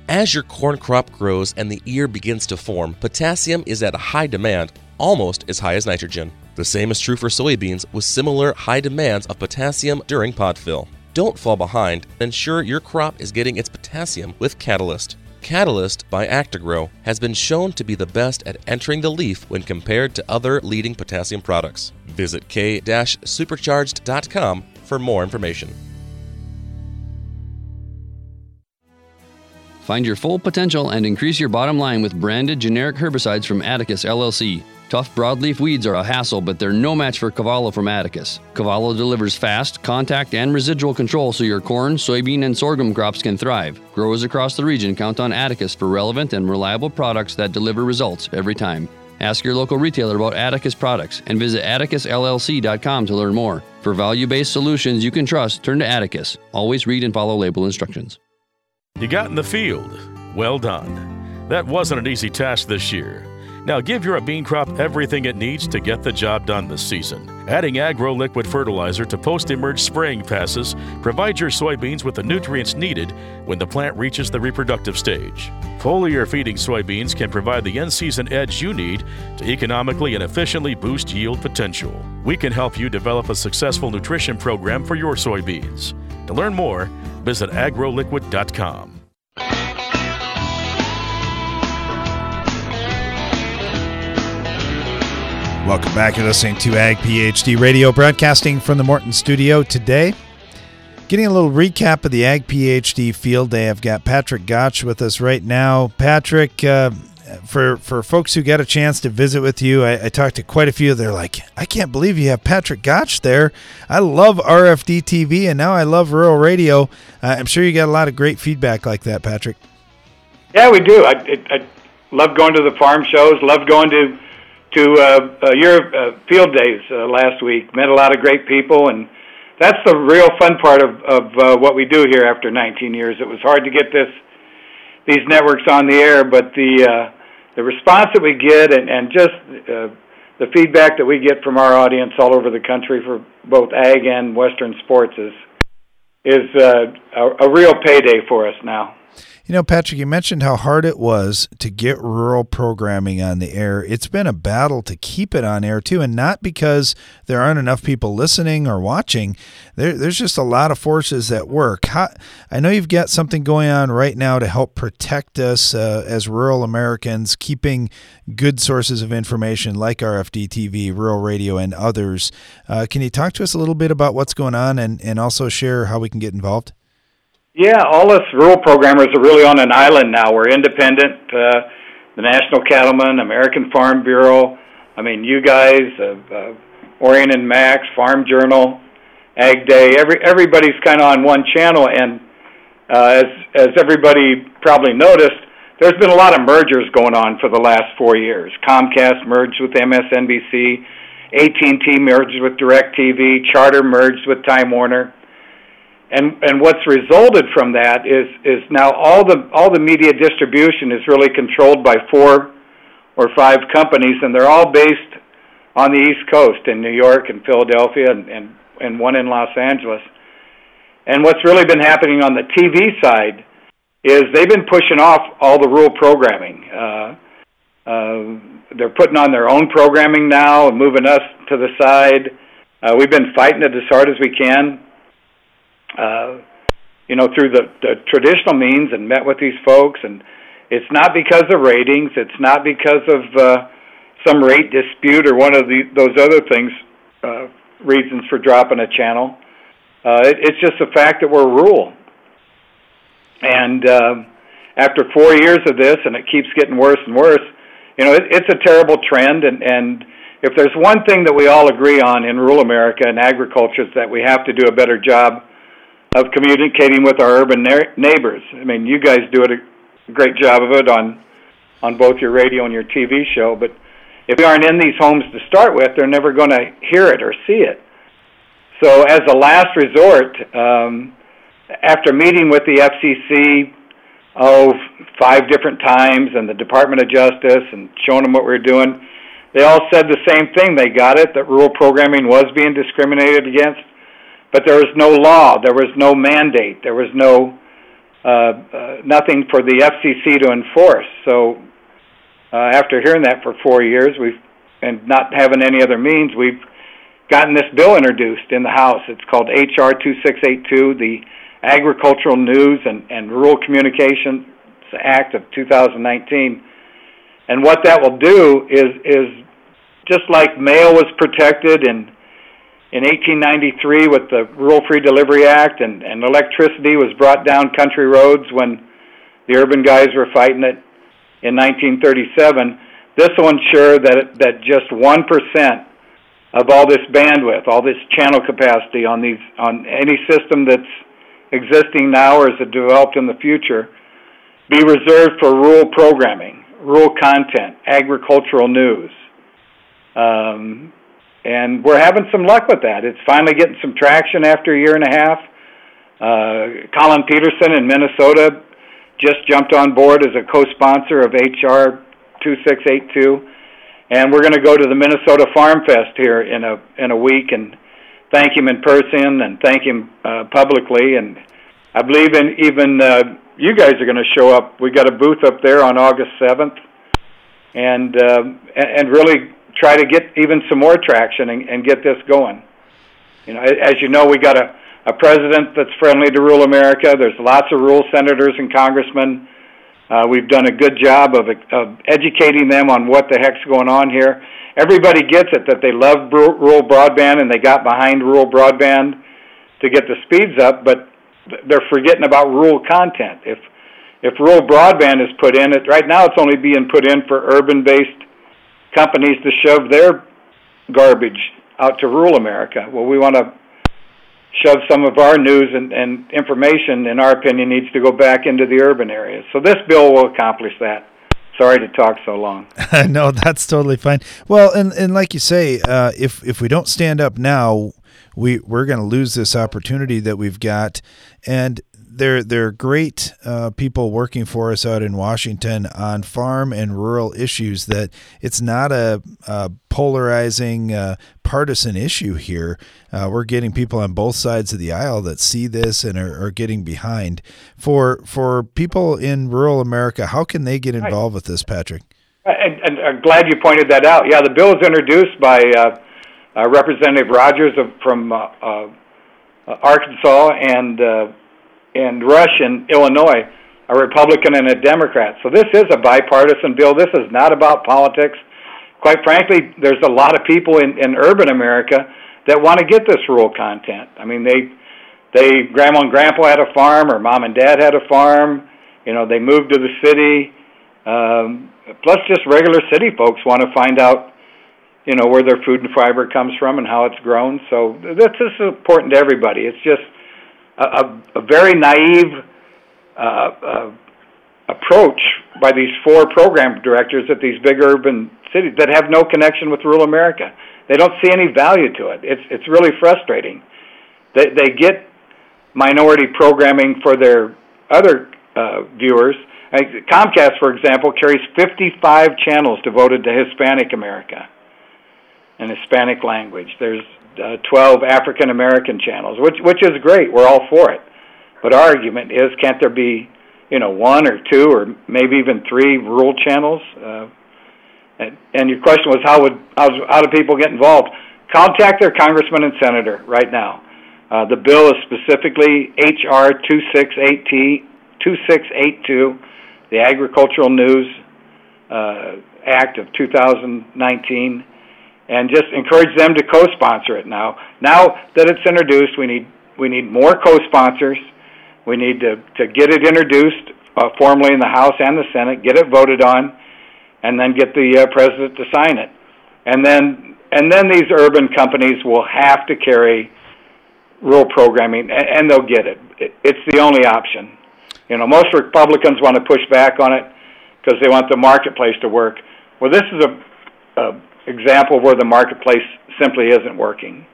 As your corn crop grows and the ear begins to form, potassium is at a high demand, almost as high as nitrogen. The same is true for soybeans with similar high demands of potassium during pod fill. Don't fall behind. Ensure your crop is getting its potassium with Catalyst. Catalyst by Actagro has been shown to be the best at entering the leaf when compared to other leading potassium products. Visit k-supercharged.com for more information. Find your full potential and increase your bottom line with branded generic herbicides from Atticus LLC. Tough broadleaf weeds are a hassle, but they're no match for Cavallo from Atticus. Cavallo delivers fast, contact, and residual control so your corn, soybean, and sorghum crops can thrive. Growers across the region count on Atticus for relevant and reliable products that deliver results every time. Ask your local retailer about Atticus products and visit atticusllc.com to learn more. For value based solutions you can trust, turn to Atticus. Always read and follow label instructions. You got in the field. Well done. That wasn't an easy task this year. Now give your bean crop everything it needs to get the job done this season. Adding Agro Liquid fertilizer to post-emerge spraying passes provides your soybeans with the nutrients needed when the plant reaches the reproductive stage. Foliar feeding soybeans can provide the in-season edge you need to economically and efficiently boost yield potential. We can help you develop a successful nutrition program for your soybeans. To learn more, visit agroliquid.com. Welcome back. You're listening to Ag PhD Radio, broadcasting from the Morton studio today. Getting a little recap of the Ag PhD field day. I've got Patrick Gottsch with us right now. Patrick, uh, for for folks who got a chance to visit with you, I, I, talked to quite a few. They're like, I can't believe you have Patrick Gottsch there. I love RFD TV, and now I love rural radio. Uh, I'm sure you got a lot of great feedback like that, Patrick. Yeah, we do. I, I, I love going to the farm shows. Love going to to uh, uh, your uh, field days uh, last week. Met a lot of great people, and that's the real fun part of, of uh, what we do here after 19 years. It was hard to get this these networks on the air, but the uh, the response that we get and, and just uh, the feedback that we get from our audience all over the country for both ag and western sports is is uh, a, a real payday for us now. You know, Patrick, you mentioned how hard it was to get rural programming on the air. It's been a battle to keep it on air, too, and not because there aren't enough people listening or watching. There, there's just a lot of forces at work. How, I know you've got something going on right now to help protect us uh, as rural Americans, keeping good sources of information like RFD TV, Rural Radio, and others. Uh, can you talk to us a little bit about what's going on and, and also share how we can get involved? Yeah, all us rural programmers are really on an island now. We're independent. Uh, the National Cattlemen, American Farm Bureau. I mean, you guys, uh, uh, Orion and Max, Farm Journal, Ag Day. Every everybody's kind of on one channel, and uh, as as everybody probably noticed, there's been a lot of mergers going on for the last four years. Comcast merged with MSNBC, AT&T merged with DirecTV, Charter merged with Time Warner and and what's resulted from that is is now all the all the media distribution is really controlled by four or five companies, and they're all based on the East Coast in New York and Philadelphia and and, and one in Los Angeles. And what's really been happening on the TV side is they've been pushing off all the rural programming. Uh, uh, they're putting on their own programming now and moving us to the side. Uh, we've been fighting it as hard as we can uh, you know, through the, the traditional means and met with these folks. And it's not because of ratings. It's not because of uh, some rate dispute or one of the, those other things, uh, reasons for dropping a channel. Uh, it, it's just the fact that we're rural. And um, after four years of this, and it keeps getting worse and worse, you know, it, it's a terrible trend. And, and if there's one thing that we all agree on in rural America and agriculture, is that we have to do a better job of communicating with our urban na- neighbors. I mean, you guys do it a great job of it on on both your radio and your TV show, but if we aren't in these homes to start with, they're never going to hear it or see it. So, as a last resort, um, after meeting with the FCC, oh, five different times, and the Department of Justice, and showing them what we we're doing, they all said the same thing. They got it that rural programming was being discriminated against but there was no law, there was no mandate, there was no uh, uh, nothing for the FCC to enforce. So uh, after hearing that for four years, we've and not having any other means, we've gotten this bill introduced in the House. It's called HR 2682, the Agricultural News and, and Rural Communications Act of 2019. And what that will do is is just like mail was protected and in 1893 with the Rural Free Delivery Act, and, and electricity was brought down country roads when the urban guys were fighting it in 1937. This will ensure that that just one percent of all this bandwidth, all this channel capacity on these on any system that's existing now or is developed in the future, be reserved for rural programming, rural content, agricultural news. Um, and we're having some luck with that. It's finally getting some traction after a year and a half. Uh, Collin Peterson in Minnesota just jumped on board as a co-sponsor of HR 2682, and we're going to go to the Minnesota Farm Fest here in a in a week and thank him in person and thank him uh, publicly. And I believe in even uh, you guys are going to show up. We got a booth up there on August seventh, and uh, and really try to get even some more traction and, and get this going. You know, as you know, we got a a president that's friendly to rural America. There's lots of rural senators and congressmen. Uh, we've done a good job of, of educating them on what the heck's going on here. Everybody gets it that they love rural broadband and they got behind rural broadband to get the speeds up, but they're forgetting about rural content. If if rural broadband is put in, it right now it's only being put in for urban-based companies to shove their garbage out to rural America. Well, we want to shove some of our news and, and information, in our opinion, needs to go back into the urban areas. So this bill will accomplish that. Sorry to talk so long. [laughs] no, that's totally fine. Well, and, and like you say, uh, if if we don't stand up now, we we're going to lose this opportunity that we've got, and they're they're great uh, people working for us out in Washington on farm and rural issues. That it's not a, a polarizing uh, partisan issue here. Uh, we're getting people on both sides of the aisle that see this and are, are, getting behind. For for people in rural America, how can they get involved with this, Patrick? And, and, I'm glad you pointed that out. Yeah, the bill was introduced by uh, uh, Representative Rogers of, from uh, Arkansas and and Rush in Illinois, a Republican and a Democrat. So this is a bipartisan bill. This is not about politics. Quite frankly, there's a lot of people in, in urban America that want to get this rural content. I mean, they they grandma and grandpa had a farm, or mom and dad had a farm. You know, they moved to the city. Um, plus, just regular city folks want to find out, you know, where their food and fiber comes from and how it's grown. So this is important to everybody. It's just a, a very naive uh, uh, approach by these four program directors at these big urban cities that have no connection with rural America. They don't see any value to it. It's it's really frustrating. They they get minority programming for their other uh, viewers. Comcast, for example, carries 55 channels devoted to Hispanic America and Hispanic language. There's uh, 12 African American channels, which which is great. We're all for it. But our argument is, can't there be, you know, one or two or maybe even three rural channels? Uh, and, and your question was, how would how, how do people get involved? Contact their congressman and senator right now. Uh, the bill is specifically HR 268T 2682, the Agricultural News uh, Act of 2019 and just encourage them to co-sponsor it now. Now that it's introduced, we need we need more co-sponsors. We need to to get it introduced uh, formally in the House and the Senate, get it voted on, and then get the uh, president to sign it. And then and then these urban companies will have to carry rural programming, and, and they'll get it. it. It's the only option. You know, most Republicans want to push back on it because they want the marketplace to work. Well, this is a, a example where the marketplace simply isn't working.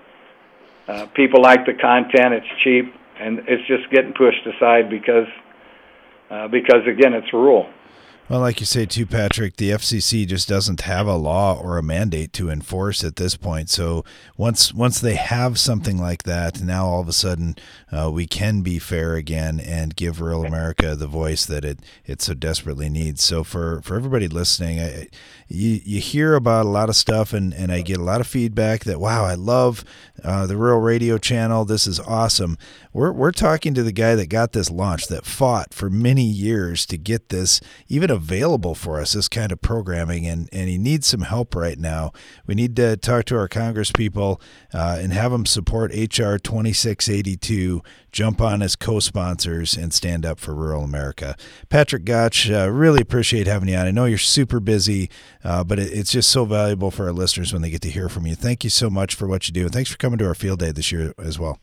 Uh, people like the content; it's cheap, and it's just getting pushed aside because uh, because again, it's rural. Well, like you say too, Patrick, the FCC just doesn't have a law or a mandate to enforce at this point. So once once they have something like that, now all of a sudden uh, we can be fair again and give rural America the voice that it it so desperately needs. So for for everybody listening, I, you you hear about a lot of stuff, and and I get a lot of feedback that wow, I love uh, the rural radio channel. This is awesome. We're we're talking to the guy that got this launched, that fought for many years to get this even available for us, this kind of programming, and and he needs some help right now. We need to talk to our Congress people uh, and have them support HR twenty six eighty two jump on as co-sponsors and stand up for rural America. Patrick Gottsch, uh, really appreciate having you on. I know you're super busy, uh, but it, it's just so valuable for our listeners when they get to hear from you. Thank you so much for what you do, and thanks for coming to our field day this year as well.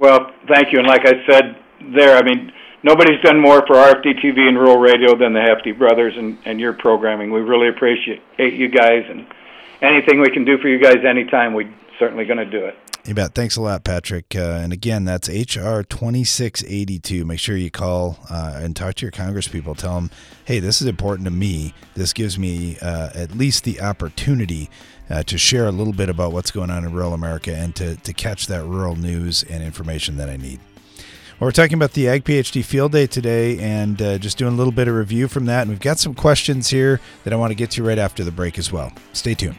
Well, thank you. And like I said there, I mean, nobody's done more for RFD TV and rural radio than the Hefty Brothers and, and your programming. We really appreciate you guys, and anything we can do for you guys anytime, we're certainly going to do it. You bet. Thanks a lot, Patrick. Uh, and again, that's HR 2682. Make sure you call uh, and talk to your congresspeople. Tell them, hey, this is important to me. This gives me uh, at least the opportunity uh, to share a little bit about what's going on in rural America and to, to catch that rural news and information that I need. Well, we're talking about the Ag PhD Field Day today and uh, just doing a little bit of review from that. And we've got some questions here that I want to get to right after the break as well. Stay tuned.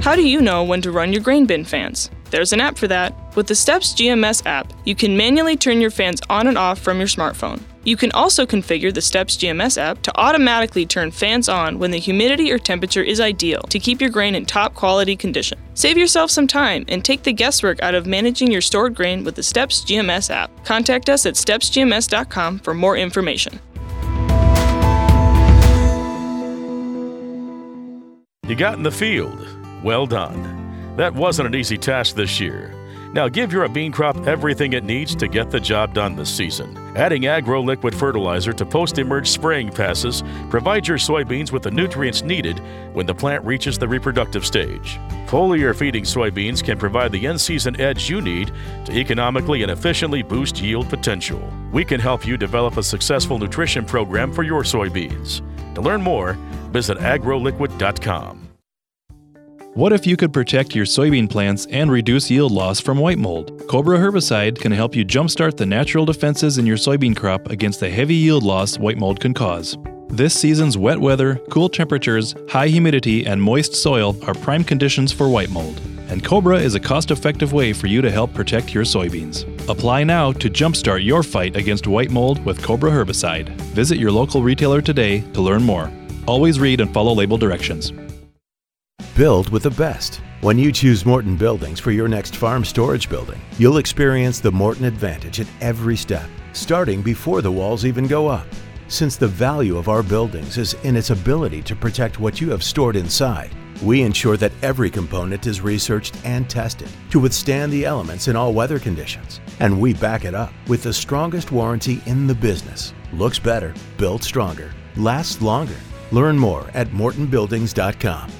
How do you know when to run your grain bin fans? There's an app for that. With the Steps GMS app, you can manually turn your fans on and off from your smartphone. You can also configure the Steps GMS app to automatically turn fans on when the humidity or temperature is ideal to keep your grain in top quality condition. Save yourself some time and take the guesswork out of managing your stored grain with the Steps GMS app. Contact us at stepsgms.com for more information. You got in the field. Well done. That wasn't an easy task this year. Now give your bean crop everything it needs to get the job done this season. Adding Agro Liquid Fertilizer to post-emerge spraying passes provides your soybeans with the nutrients needed when the plant reaches the reproductive stage. Foliar feeding soybeans can provide the in-season edge you need to economically and efficiently boost yield potential. We can help you develop a successful nutrition program for your soybeans. To learn more, visit agroliquid.com. What if you could protect your soybean plants and reduce yield loss from white mold? Cobra herbicide can help you jumpstart the natural defenses in your soybean crop against the heavy yield loss white mold can cause. This season's wet weather, cool temperatures, high humidity, and moist soil are prime conditions for white mold. And Cobra is a cost effective way for you to help protect your soybeans. Apply now to jumpstart your fight against white mold with Cobra herbicide. Visit your local retailer today to learn more. Always read and follow label directions. Build with the best. When you choose Morton Buildings for your next farm storage building, you'll experience the Morton advantage at every step, starting before the walls even go up. Since the value of our buildings is in its ability to protect what you have stored inside, we ensure that every component is researched and tested to withstand the elements in all weather conditions. And we back it up with the strongest warranty in the business. Looks better, built stronger, lasts longer. Learn more at mortonbuildings.com.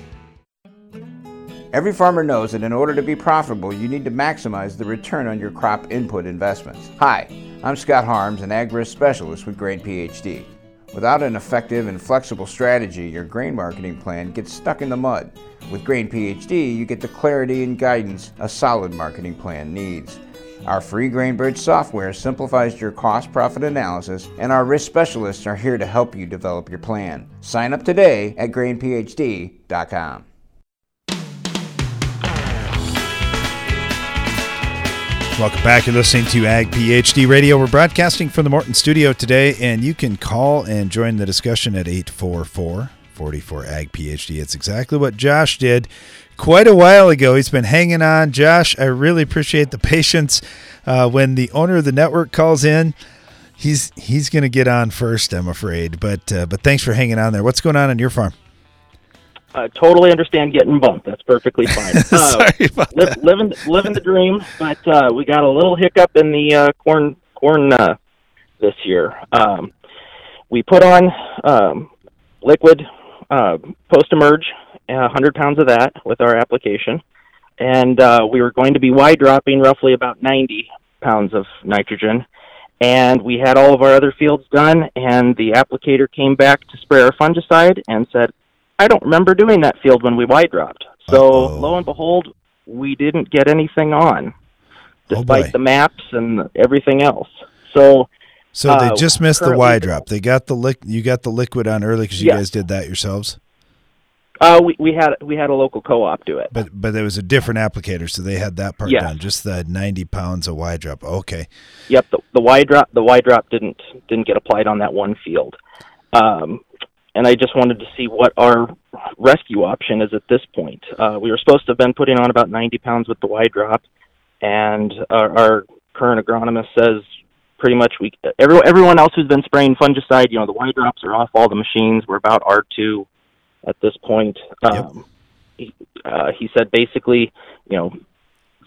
Every farmer knows that in order to be profitable, you need to maximize the return on your crop input investments. Hi, I'm Scott Harms, an agris specialist with Grain PhD. Without an effective and flexible strategy, your grain marketing plan gets stuck in the mud. With Grain PhD, you get the clarity and guidance a solid marketing plan needs. Our free GrainBridge software simplifies your cost profit analysis, and our risk specialists are here to help you develop your plan. Sign up today at grainphd.com. Welcome back. You're listening to Ag PhD Radio. We're broadcasting from the Morton studio today, and you can call and join the discussion at 844 44 Ag PhD. It's exactly what Josh did quite a while ago. He's been hanging on. Josh, I really appreciate the patience. Uh, when the owner of the network calls in, he's he's going to get on first, I'm afraid. But uh, but thanks for hanging on there. What's going on on your farm? I totally understand getting bumped. That's perfectly [laughs] fine. Uh, Sorry about li- living living the dream, but uh, we got a little hiccup in the uh, corn corn uh, this year. Um, we put on um, liquid uh, post emerge, uh, 100 pounds of that with our application, and uh, we were going to be Y dropping roughly about 90 pounds of nitrogen. And we had all of our other fields done, and the applicator came back to spray our fungicide and said, I don't remember doing that field when we Y dropped. So Uh-oh. lo and behold, we didn't get anything on, despite oh the maps and everything else. So, so they uh, just missed the Y drop. They got the liq- You got the liquid on early because you yeah. guys did that yourselves. Uh, we we had we had a local co-op do it. But but there was a different applicator, so they had that part Yes. done. Just the 90 pounds of Y drop. Okay. Yep, the, the Y drop the Y drop didn't didn't get applied on that one field, um, and I just wanted to see what our rescue option is at this point. Uh, we were supposed to have been putting on about 90 pounds with the Y drop, and our, our current agronomist says pretty much we everyone everyone else who's been spraying fungicide, you know, the Y drops are off all the machines. We're about R two at this point. Um, he, uh, he said basically, you know,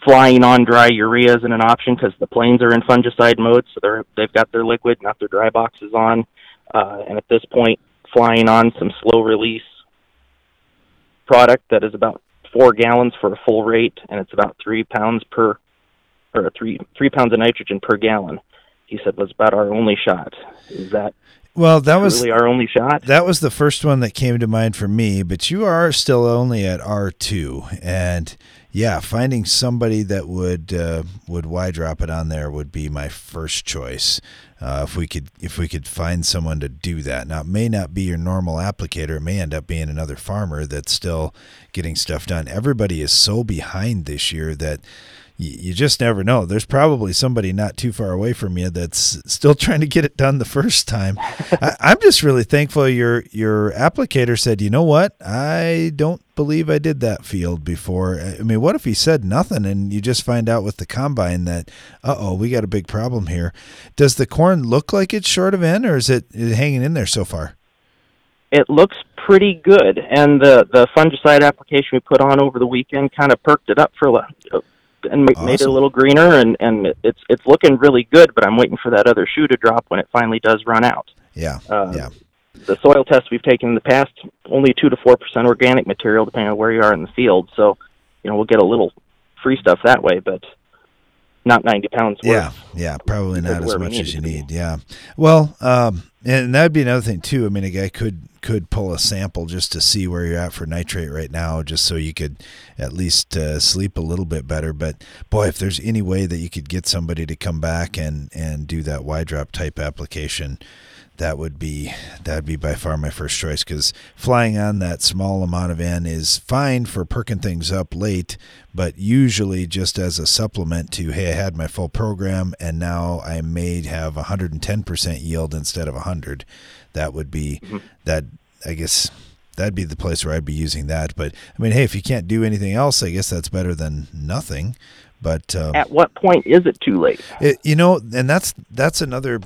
flying on dry urea isn't an option because the planes are in fungicide mode, so they're they've got their liquid, not their dry boxes on, uh, and at this point, flying on some slow release product that is about four gallons for a full rate, and it's about three pounds per, or three three pounds of nitrogen per gallon. He said was about our only shot. Is that Well, that was really our only shot? That was the first one that came to mind for me, but you are still only at R2 and yeah, finding somebody that would uh, would Y drop it on there would be my first choice. Uh, if we could if we could find someone to do that. Now it may not be your normal applicator, it may end up being another farmer that's still getting stuff done. Everybody is so behind this year that you, you just never know. There's probably somebody not too far away from you that's still [laughs] trying to get it done the first time. I, [laughs] I'm just really thankful your your applicator said, you know what, I don't believe I did that field before. I mean, what if he said nothing and you just find out with the combine that, uh oh, we got a big problem here? Does the corn look like it's short of end, or is it, is it hanging in there so far? it looks pretty good, and the the fungicide application we put on over the weekend kind of perked it up for a and ma- made it a little greener, and and it's it's looking really good. But I'm waiting for that other shoe to drop when it finally does run out. Yeah, Uh, yeah. The soil tests we've taken in the past only two to four percent organic material, depending on where you are in the field. So, you know, we'll get a little free stuff that way, but not 90 pounds worth. Yeah, yeah, probably not as much as you need. Yeah, well, um, and that'd be another thing too. I mean, a guy could could pull a sample just to see where you're at for nitrate right now, just so you could at least uh, sleep a little bit better. But boy, if there's any way that you could get somebody to come back and and do that Y drop type application. That would be that would be by far my first choice because flying on that small amount of N is fine for perking things up late, but usually just as a supplement to hey, I had my full program and now I may have 110% yield instead of 100. That would be that I guess that'd be the place where I'd be using that. But I mean, hey, if you can't do anything else, I guess that's better than nothing. But um, At what point is it too late? it, you know, and that's that's another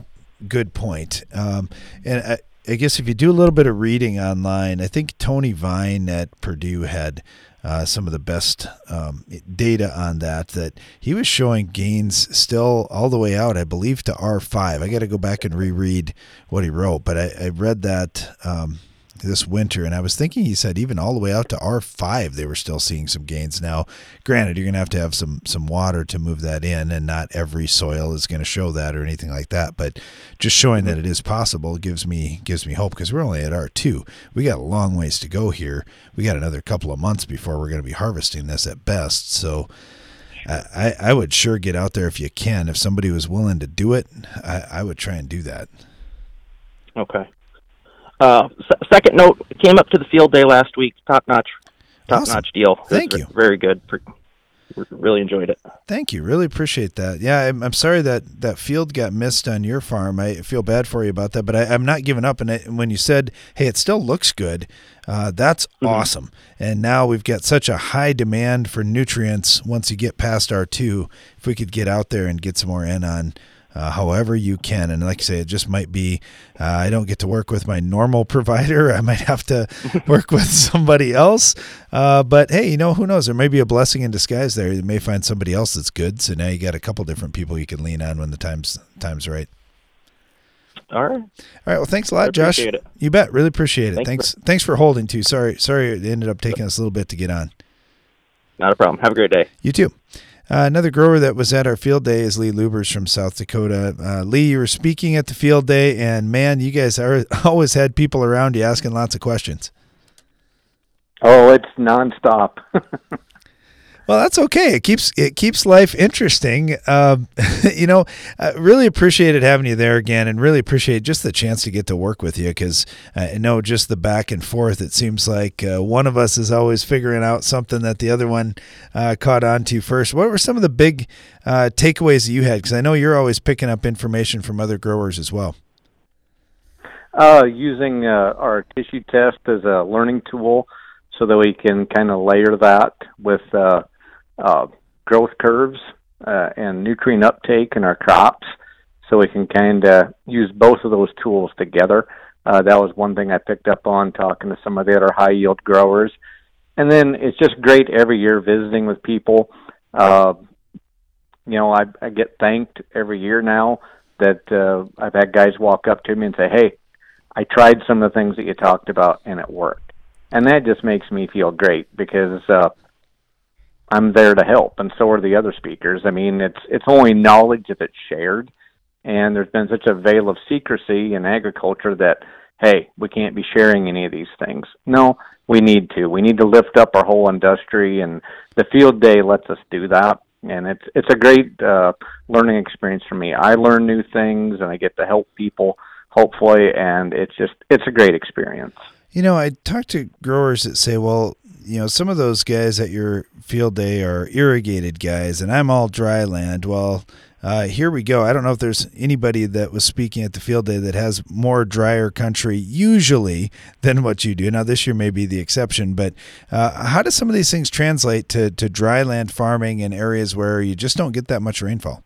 good point. Um, and I, I guess if you do a little bit of reading online, I think Tony Vyn at Purdue had uh, some of the best um, data on that. That he was showing gains still all the way out, I believe, to R five. I got to go back and reread what he wrote, but I, I read that. Um, this winter, and I was thinking he said even all the way out to R five they were still seeing some gains. Now, granted, you're gonna have to have some some water to move that in, and not every soil is going to show that or anything like that. But just showing that it is possible gives me gives me hope because we're only at R two. We got a long ways to go here. We got another couple of months before we're going to be harvesting this at best. So. I, I I would sure get out there if you can. If somebody was willing to do it, I, I would try and do that. Okay. Uh, s- second note came up to the field day last week. Top notch, top Awesome. notch deal. Thank you. Very good. Really enjoyed it. Thank you. Really appreciate that. Yeah, I'm, I'm sorry that that field got missed on your farm. I feel bad for you about that, but I, I'm not giving up. And I, when you said, "Hey, it still looks good," uh, that's awesome. And now we've got such a high demand for nutrients. Once you get past R two, if we could get out there and get some more in on. Uh, however you can and like i say it just might be uh, i don't get to work with my normal [laughs] provider. I might have to [laughs] work with somebody else. Uh, but hey you know who knows? There may be a blessing in disguise there. You may find somebody else that's good. So now you got a couple different people you can lean on when the time's time's right. All right. all right. Well thanks a lot josh. it. you bet. Really appreciate it. Thanks thanks thanks for holding too. Sorry sorry it ended up taking us a little bit to get on. Not a problem. Have a great day. You too. Uh, another grower that was at our field day is Lee Lubbers from South Dakota. Uh, Lee, you were speaking at the field day, and man, you guys are, [laughs] always had people around you asking lots of questions. Oh, it's nonstop. [laughs] Well, that's okay. It keeps it keeps life interesting. Um, [laughs] you know, I really appreciated having you there again, and really appreciate just the chance to get to work with you because I know just the back and forth. It seems like uh, one of us is always figuring out something that the other one uh, caught on to first. What were some of the big uh, takeaways that you had? Because I know you're always picking up information from other growers as well. Uh, using uh, our tissue test as a learning tool so that we can kind of layer that with uh, uh, growth curves uh, and nutrient uptake in our crops, so we can kind of use both of those tools together. Uh, that was one thing I picked up on talking to some of the other high yield growers. And then it's just great every year visiting with people. Uh, you know, I, I get thanked every year now that uh, I've had guys walk up to me and say, "Hey, I tried some of the things that you talked about and it worked," and that just makes me feel great because uh, I'm there to help, and so are the other speakers. I mean, it's it's only knowledge if it's shared, and there's been such a veil of secrecy in agriculture that hey, we can't be sharing any of these things. No, we need to. We need to lift up our whole industry, and the field day lets us do that. And it's it's a great uh, learning experience for me. I learn new things, and I get to help people, hopefully, and it's just it's a great experience. You know, I talk to growers that say, well, you know, some of those guys at your field day are irrigated guys, and I'm all dry land. Well, uh, here we go. I don't know if there's anybody that was speaking at the field day that has more drier country usually than what you do. Now, this year may be the exception, but uh, how do some of these things translate to, to dry land farming in areas where you just don't get that much rainfall?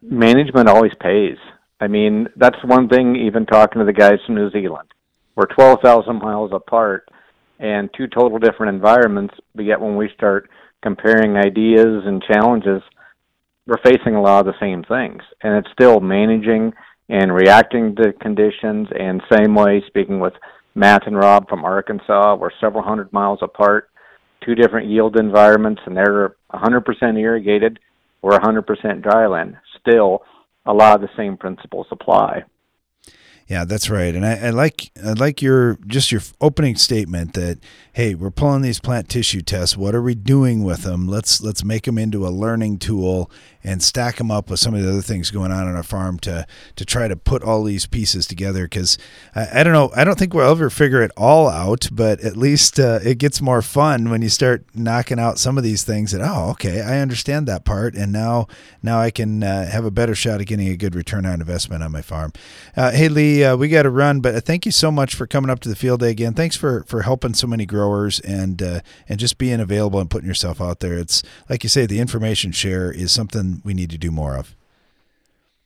Management always pays. I mean, that's one thing, even talking to the guys from New Zealand. We're 12,000 miles apart and two total different environments, but yet when we start comparing ideas and challenges, we're facing a lot of the same things. And it's still managing and reacting to conditions. And same way, speaking with Matt and Rob from Arkansas, we're several hundred miles apart, two different yield environments, and they're 100% irrigated. We're 100% dryland. Still, a lot of the same principles apply. Yeah, that's right. And I, I, like I like your just your opening statement that hey, we're pulling these plant tissue tests. What are we doing with them? Let's let's make them into a learning tool and stack them up with some of the other things going on on our farm to to try to put all these pieces together. Because I, I, don't know, I don't think we'll ever figure it all out, but at least uh, it gets more fun when you start knocking out some of these things. That oh, okay, I understand that part, and now now I can uh, have a better shot at getting a good return on investment on my farm. Uh, hey Lee, uh, we got to run, but thank you so much for coming up to the field day again. Thanks for for helping so many growers and uh, and just being available and putting yourself out there. It's like you say, the information share is something we need to do more of.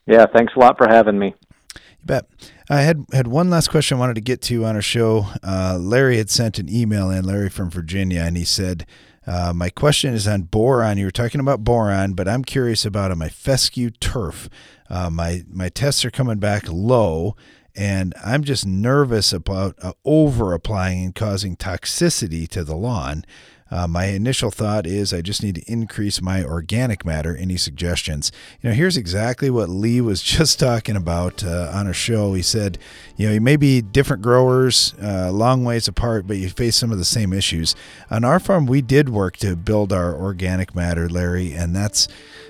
Yeah, thanks a lot for having me. You bet. I had had one last question I wanted to get to on our show. Uh, Larry had sent an email in, Larry from Virginia, and he said, uh, "My question is on boron. You were talking about boron, but I'm curious about my fescue turf. Uh, my my tests are coming back low." And I'm just nervous about uh, over applying and causing toxicity to the lawn. Uh, my initial thought is I just need to increase my organic matter. Any suggestions? You know, here's exactly what Lee was [laughs] just talking about uh, on a show. He said, you know, you may be different growers, uh, long ways apart, but you face some of the same issues. On our farm, we did work to build our organic matter, Larry, and that's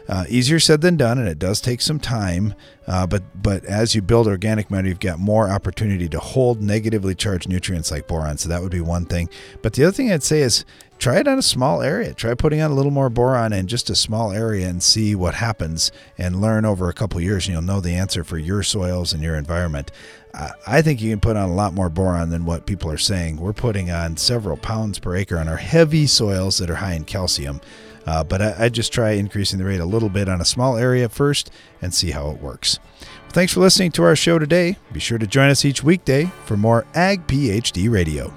uh, easier said than done, and it does take some time. Uh, but but as you build organic matter, you've got more opportunity to hold negatively charged nutrients like boron. So that would be one thing. But the other thing I'd say is try it on a small area. Try putting on a little more boron in just a small area and see what happens and learn over a couple years and you'll know the answer for your soils and your environment. I think you can put on a lot more boron than what people are saying. We're putting on several pounds per acre on our heavy soils that are high in calcium. Uh, but I, I just try increasing the rate a little bit on a small area first and see how it works. Well, thanks for listening to our show today. Be sure to join us each weekday for more Ag PhD Radio.